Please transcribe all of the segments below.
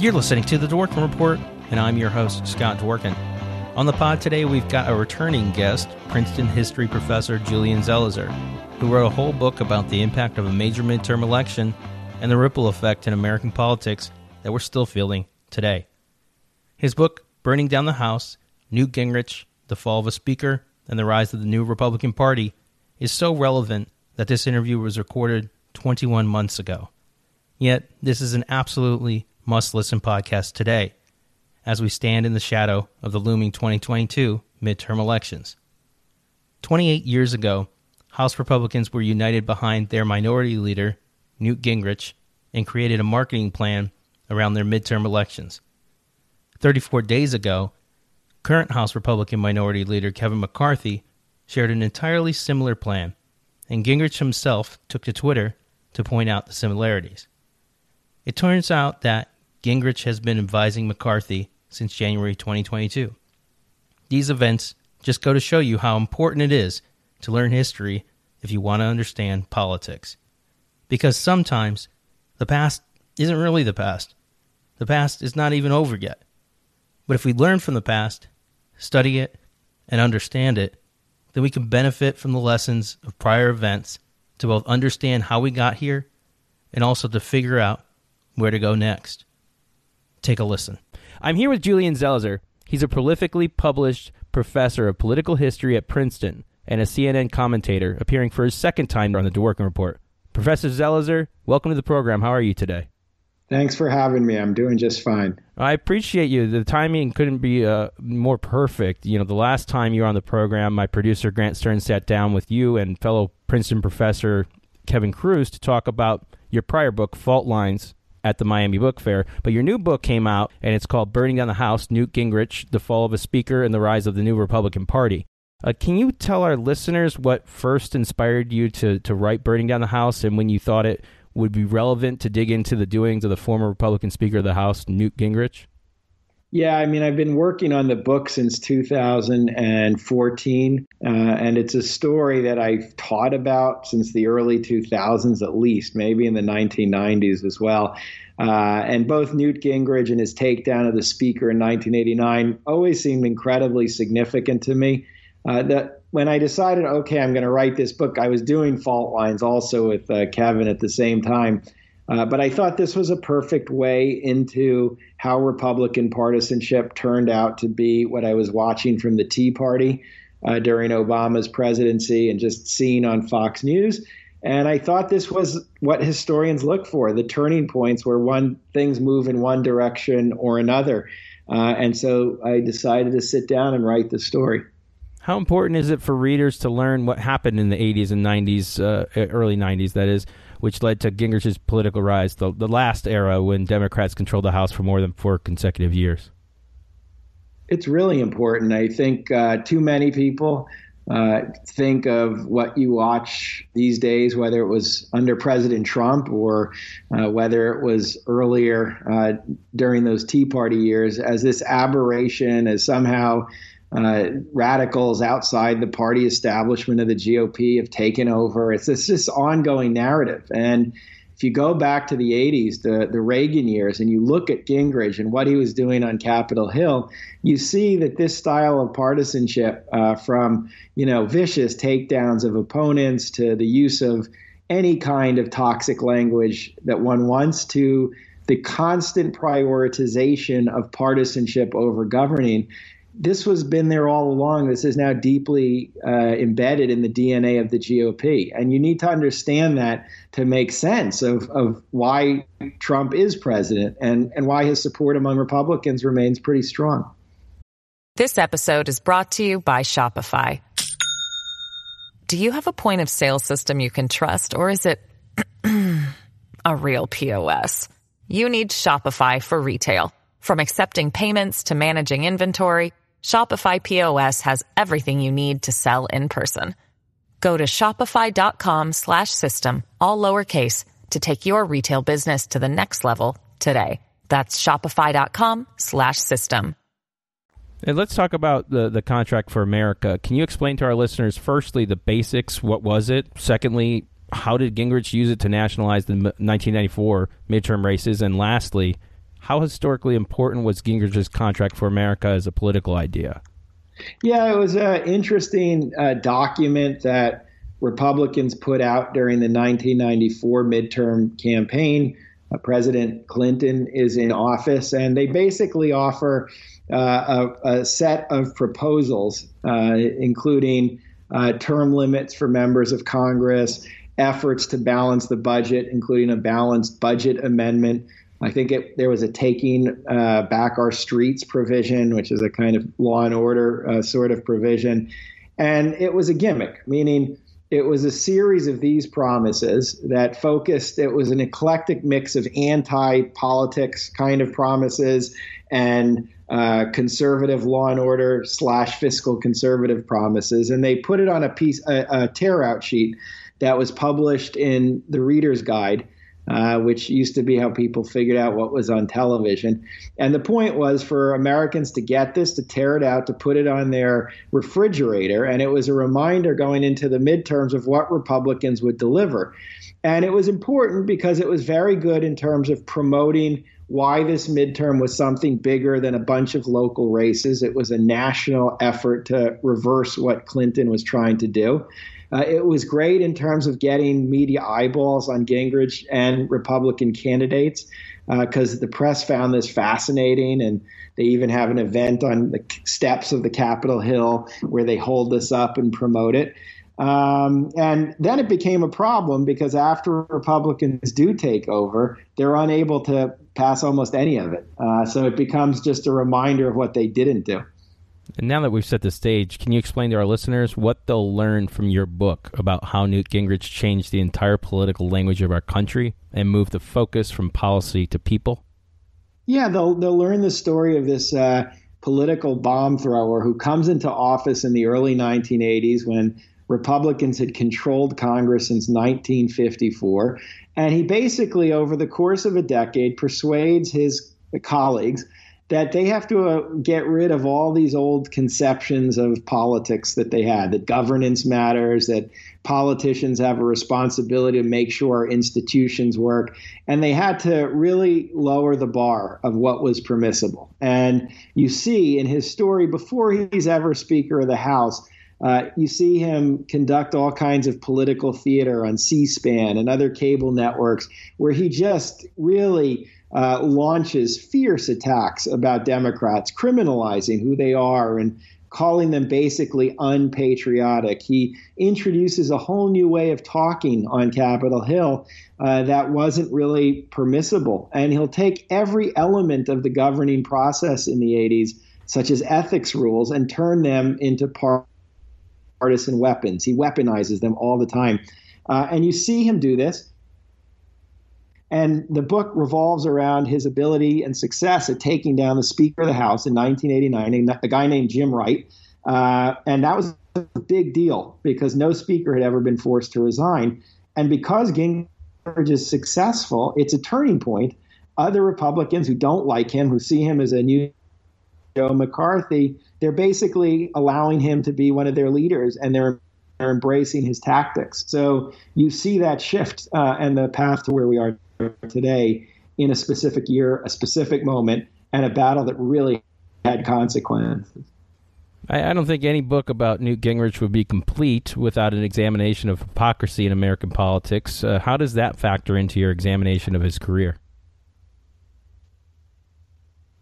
You're listening to The Dworkin Report, and I'm your host, Scott Dworkin. On the pod today, we've got a returning guest, Princeton history professor Julian Zelizer, who wrote a whole book about the impact of a major midterm election and the ripple effect in American politics that we're still feeling today. His book, Burning Down the House Newt Gingrich, The Fall of a Speaker, and the Rise of the New Republican Party, is so relevant that this interview was recorded 21 months ago. Yet, this is an absolutely must listen podcast today as we stand in the shadow of the looming 2022 midterm elections. 28 years ago, House Republicans were united behind their minority leader, Newt Gingrich, and created a marketing plan around their midterm elections. 34 days ago, current House Republican minority leader Kevin McCarthy shared an entirely similar plan, and Gingrich himself took to Twitter to point out the similarities. It turns out that Gingrich has been advising McCarthy since January 2022. These events just go to show you how important it is to learn history if you want to understand politics. Because sometimes the past isn't really the past. The past is not even over yet. But if we learn from the past, study it, and understand it, then we can benefit from the lessons of prior events to both understand how we got here and also to figure out where to go next. Take a listen. I'm here with Julian Zelizer. He's a prolifically published professor of political history at Princeton and a CNN commentator, appearing for his second time on the Dworkin Report. Professor Zelizer, welcome to the program. How are you today? Thanks for having me. I'm doing just fine. I appreciate you. The timing couldn't be uh, more perfect. You know, the last time you were on the program, my producer Grant Stern sat down with you and fellow Princeton professor Kevin Kruse to talk about your prior book, Fault Lines at the Miami Book Fair. But your new book came out, and it's called Burning Down the House Newt Gingrich, The Fall of a Speaker, and the Rise of the New Republican Party. Uh, can you tell our listeners what first inspired you to, to write Burning Down the House and when you thought it would be relevant to dig into the doings of the former Republican Speaker of the House, Newt Gingrich? Yeah, I mean, I've been working on the book since 2014, uh, and it's a story that I've taught about since the early 2000s, at least, maybe in the 1990s as well. Uh, and both Newt Gingrich and his takedown of the speaker in 1989 always seemed incredibly significant to me. Uh, that when I decided, okay, I'm going to write this book, I was doing Fault Lines also with uh, Kevin at the same time. Uh, but I thought this was a perfect way into how Republican partisanship turned out to be what I was watching from the Tea Party uh, during Obama's presidency and just seeing on Fox News. And I thought this was what historians look for the turning points where one things move in one direction or another. Uh, and so I decided to sit down and write the story. How important is it for readers to learn what happened in the 80s and 90s, uh, early 90s, that is, which led to Gingrich's political rise, the, the last era when Democrats controlled the House for more than four consecutive years? It's really important. I think uh, too many people uh, think of what you watch these days, whether it was under President Trump or uh, whether it was earlier uh, during those Tea Party years, as this aberration, as somehow radicals outside the party establishment of the GOP have taken over. It's this, this ongoing narrative. And if you go back to the 80s, the, the Reagan years, and you look at Gingrich and what he was doing on Capitol Hill, you see that this style of partisanship, uh, from you know vicious takedowns of opponents to the use of any kind of toxic language that one wants to the constant prioritization of partisanship over governing this was been there all along. This is now deeply uh, embedded in the DNA of the GOP, and you need to understand that to make sense of, of why Trump is president and and why his support among Republicans remains pretty strong. This episode is brought to you by Shopify. Do you have a point of sale system you can trust, or is it a real POS? you need Shopify for retail. From accepting payments to managing inventory, Shopify POS has everything you need to sell in person. Go to shopify.com slash system, all lowercase, to take your retail business to the next level today. That's shopify.com slash system. And let's talk about the, the contract for America. Can you explain to our listeners, firstly, the basics? What was it? Secondly, how did Gingrich use it to nationalize the 1994 midterm races? And lastly, how historically important was Gingrich's contract for America as a political idea? Yeah, it was an interesting uh, document that Republicans put out during the 1994 midterm campaign. Uh, President Clinton is in office, and they basically offer uh, a, a, set of proposals, uh, including uh, term limits for members of Congress, efforts to balance the budget, including a balanced budget amendment. I think it, there was a taking uh, back our streets provision, which is a kind of law and order uh, sort of provision. And it was a gimmick, meaning it was a series of these promises that focused, it was an eclectic mix of anti politics kind of promises and uh, conservative law and order slash fiscal conservative promises. And they put it on a piece, a, a tear out sheet that was published in the Reader's Guide. Uh, which used to be how people figured out what was on television. And the point was for Americans to get this, to tear it out, to put it on their refrigerator. And it was a reminder going into the midterms of what Republicans would deliver. And it was important because it was very good in terms of promoting why this midterm was something bigger than a bunch of local races. It was a national effort to reverse what Clinton was trying to do. Uh, it was great in terms of getting media eyeballs on Gingrich and Republican candidates because uh, the press found this fascinating and they even have an event on the steps of the Capitol Hill where they hold this up and promote it. Um, and then it became a problem because after Republicans do take over, they're unable to pass almost any of it. Uh, so it becomes just a reminder of what they didn't do. And now that we've set the stage, can you explain to our listeners what they'll learn from your book about how Newt Gingrich changed the entire political language of our country and moved the focus from policy to people? Yeah, they'll they'll learn the story of this uh, political bomb thrower who comes into office in the early 1980s when Republicans had controlled Congress since 1954, and he basically, over the course of a decade, persuades his colleagues that they have to uh, get rid of all these old conceptions of politics that they had that governance matters that politicians have a responsibility to make sure our institutions work. And they had to really lower the bar of what was permissible. And you see in his story before he's ever speaker of the house uh, you see him conduct all kinds of political theater on C-SPAN and other cable networks where he just really uh, launches fierce attacks about Democrats, criminalizing who they are and calling them basically unpatriotic. He introduces a whole new way of talking on Capitol Hill uh, that wasn't really permissible. And he'll take every element of the governing process in the 80s, such as ethics rules, and turn them into partisan weapons. He weaponizes them all the time. Uh, and you see him do this. And the book revolves around his ability and success at taking down the Speaker of the House in 1989, a guy named Jim Wright. Uh, and that was a big deal because no speaker had ever been forced to resign. And because Gingrich is successful, it's a turning point. Other Republicans who don't like him, who see him as a new Joe McCarthy, they're basically allowing him to be one of their leaders and they're, they're embracing his tactics. So you see that shift uh, and the path to where we are today in a specific year, a specific moment, and a battle that really had consequences. I, I don't think any book about Newt Gingrich would be complete without an examination of hypocrisy in American politics. Uh, how does that factor into your examination of his career?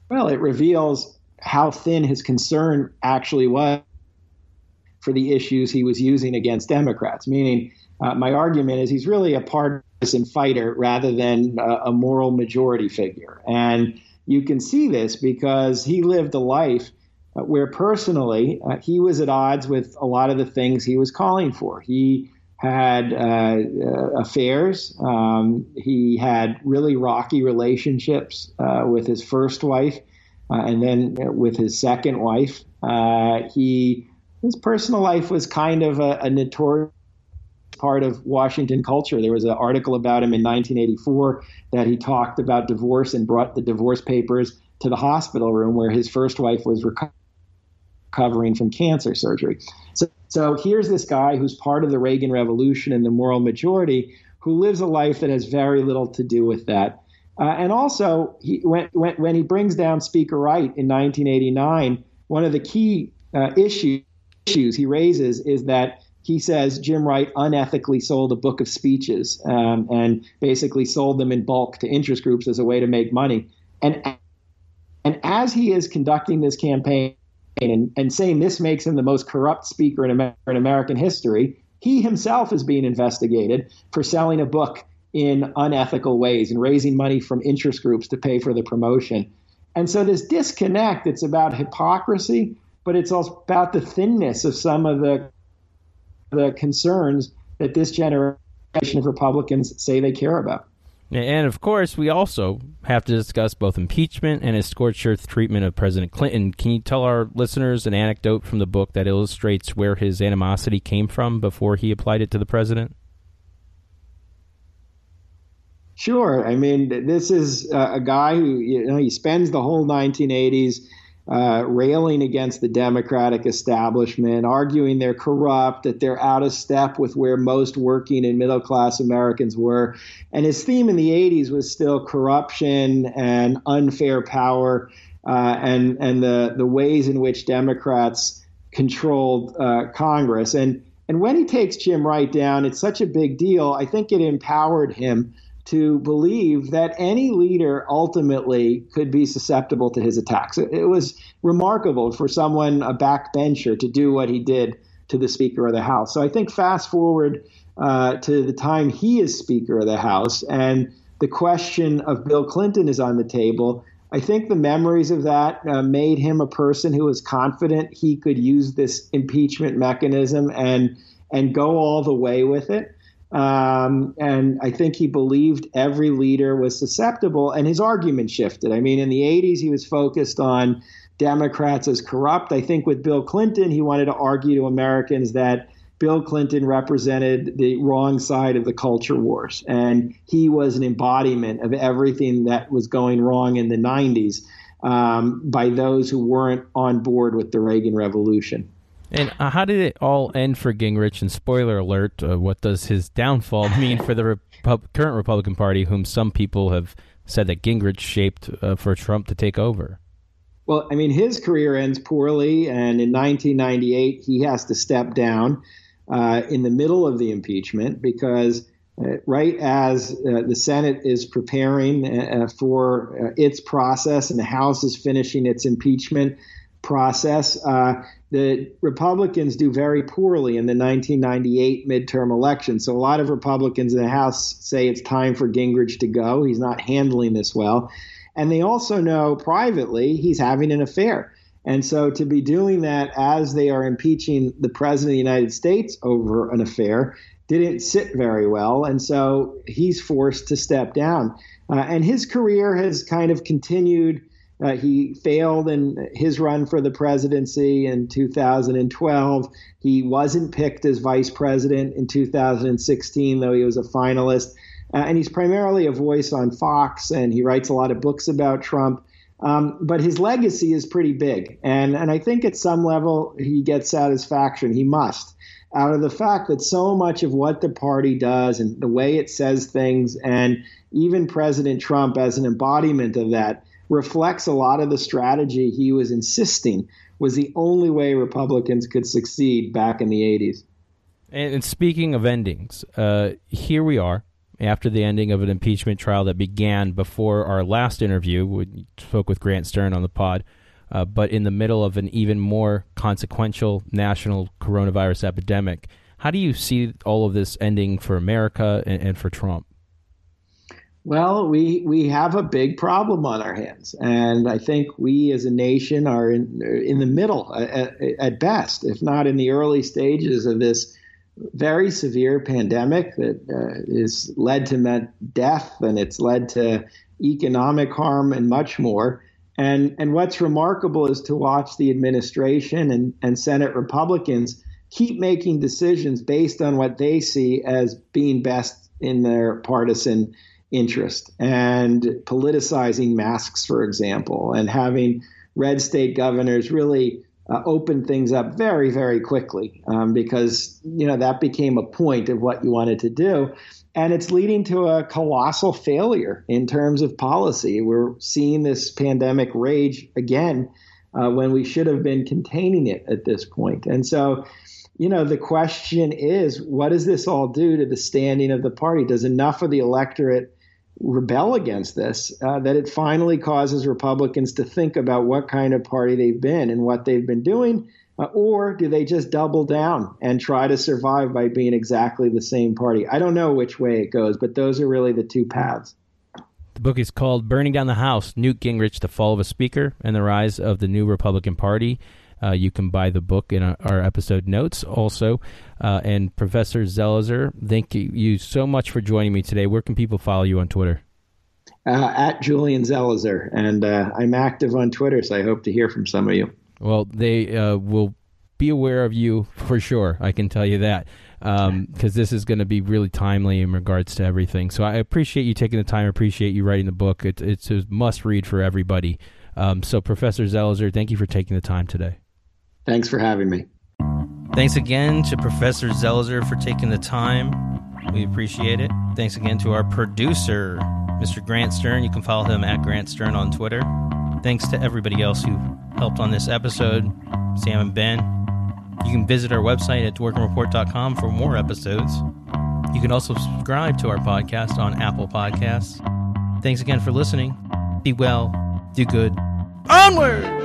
Well, it reveals how thin his concern actually was for the issues he was using against Democrats. Meaning, uh, my argument is he's really a partisan fighter rather than a, a moral majority figure. And you can see this because he lived a life uh, where personally uh, he was at odds with a lot of the things he was calling for. He had uh, affairs. Um, he had really rocky relationships uh, with his first wife, uh, and then with his second wife. Uh, he his personal life was kind of a, a notorious part of Washington culture. There was an article about him in 1984 that he talked about divorce and brought the divorce papers to the hospital room where his first wife was recovering from cancer surgery. So, so here's this guy who's part of the Reagan Revolution and the moral majority who lives a life that has very little to do with that. Uh, and also, he, when, when, when, he brings down Speaker Wright in 1989, one of the key uh, issues, issues he raises is that he says Jim Wright unethically sold a book of speeches um, and basically sold them in bulk to interest groups as a way to make money. And and as he is conducting this campaign and, and saying this makes him the most corrupt speaker in, Amer- in American history, he himself is being investigated for selling a book in unethical ways and raising money from interest groups to pay for the promotion. And so this disconnect, it's about hypocrisy, but it's also about the thinness of some of the the concerns that this generation of Republicans say they care about. And of course, we also have to discuss both impeachment and his scorched earth treatment of President Clinton. Can you tell our listeners an anecdote from the book that illustrates where his animosity came from before he applied it to the president? Sure. I mean, this is uh, a guy who, you know, he spends the whole 1980s uh, railing against the Democratic establishment, arguing they're corrupt, that they're out of step with where most working and middle class Americans were. And his theme in the 80s was still corruption and unfair power uh, and, and the, the ways in which Democrats controlled uh, Congress. And, and when he takes Jim Wright down, it's such a big deal. I think it empowered him to believe that any leader ultimately could be susceptible to his attacks. It, was remarkable for someone, a backbencher, to do what he did to the Speaker of the House. So I think fast forward uh, to the time he is Speaker of the House and the question of Bill Clinton is on the table. I think the memories of that uh, made him a person who was confident he could use this impeachment mechanism and and go all the way with it. Um, and I think he believed every leader was susceptible, and his argument shifted. I mean, in the 80s, he was focused on Democrats as corrupt. I think with Bill Clinton, he wanted to argue to Americans that Bill Clinton represented the wrong side of the culture wars, and he was an embodiment of everything that was going wrong in the 90s um, by those who weren't on board with the Reagan Revolution. And uh, how did it all end for Gingrich? And spoiler alert, uh, what does his downfall mean for the current Republican Party, whom some people have said that Gingrich shaped uh, for Trump to take over? Well, I mean, his career ends poorly, and in 1998, he has to step down uh, in the middle of the impeachment because uh, right as uh, the Senate is preparing for its process and the House is finishing its impeachment process, the Republicans do very poorly in the 1998 midterm election. So a lot of Republicans in the House say it's time for Gingrich to go. He's not handling this well. And they also know privately he's having an affair. And so to be doing that as they are impeaching the president of the United States over an affair didn't sit very well. And so he's forced to step down. Uh, and his career has kind of continued uh, he failed in his run for the presidency in 2012. He wasn't picked as vice president in 2016, though he was a finalist. Uh, and he's primarily a voice on Fox, and he writes a lot of books about Trump. Um, but his legacy is pretty big. And, and I think at some level he gets satisfaction. He must out of the fact that so much of what the party does and the way it says things, and even President Trump as an embodiment of that, reflects a lot of the strategy he was insisting was the only way Republicans could succeed back in the 80s. And, speaking of endings, uh, here we are after the ending of an impeachment trial that began before our last interview. We spoke with Grant Stern on the pod, uh, but in the middle of an even more consequential national coronavirus epidemic. How do you see all of this ending for America and, and for Trump? Well, we we have a big problem on our hands, and I think we as a nation are in in the middle at, at best, if not in the early stages of this very severe pandemic that uh, is led to death and it's led to economic harm and much more. And, and what's remarkable is to watch the administration and, and Senate Republicans keep making decisions based on what they see as being best in their partisan interest and politicizing masks, for example, and having red state governors really uh, open things up very, very quickly um, because you know that became a point of what you wanted to do, and it's leading to a colossal failure in terms of policy. We're seeing this pandemic rage again uh, when we should have been containing it at this point, and so. You know, the question is, what does this all do to the standing of the party? Does enough of the electorate rebel against this uh, that it finally causes Republicans to think about what kind of party they've been and what they've been doing? Uh, or do they just double down and try to survive by being exactly the same party? I don't know which way it goes, but those are really the two paths. The book is called Burning Down the House Newt Gingrich, The Fall of a Speaker, and the Rise of the New Republican Party. Uh, you can buy the book in our, episode notes also. Uh, and Professor Zelizer, thank you so much for joining me today. Where can people follow you on Twitter? Uh, at Julian Zelizer. And uh, I'm active on Twitter, so I hope to hear from some of you. Well, they uh, will be aware of you for sure. I can tell you that because um, this is going to be really timely in regards to everything. So I appreciate you taking the time. I appreciate you writing the book. It, it's a must read for everybody. Um, so, Professor Zelizer, thank you for taking the time today. Thanks for having me. Thanks again to Professor Zelizer for taking the time. We appreciate it. Thanks again to our producer, Mr. Grant Stern. You can follow him at Grant Stern on Twitter. Thanks to everybody else who helped on this episode, Sam and Ben. You can visit our website at dworkinreport.com for more episodes. You can also subscribe to our podcast on Apple Podcasts. Thanks again for listening. Be well, do good. Onward!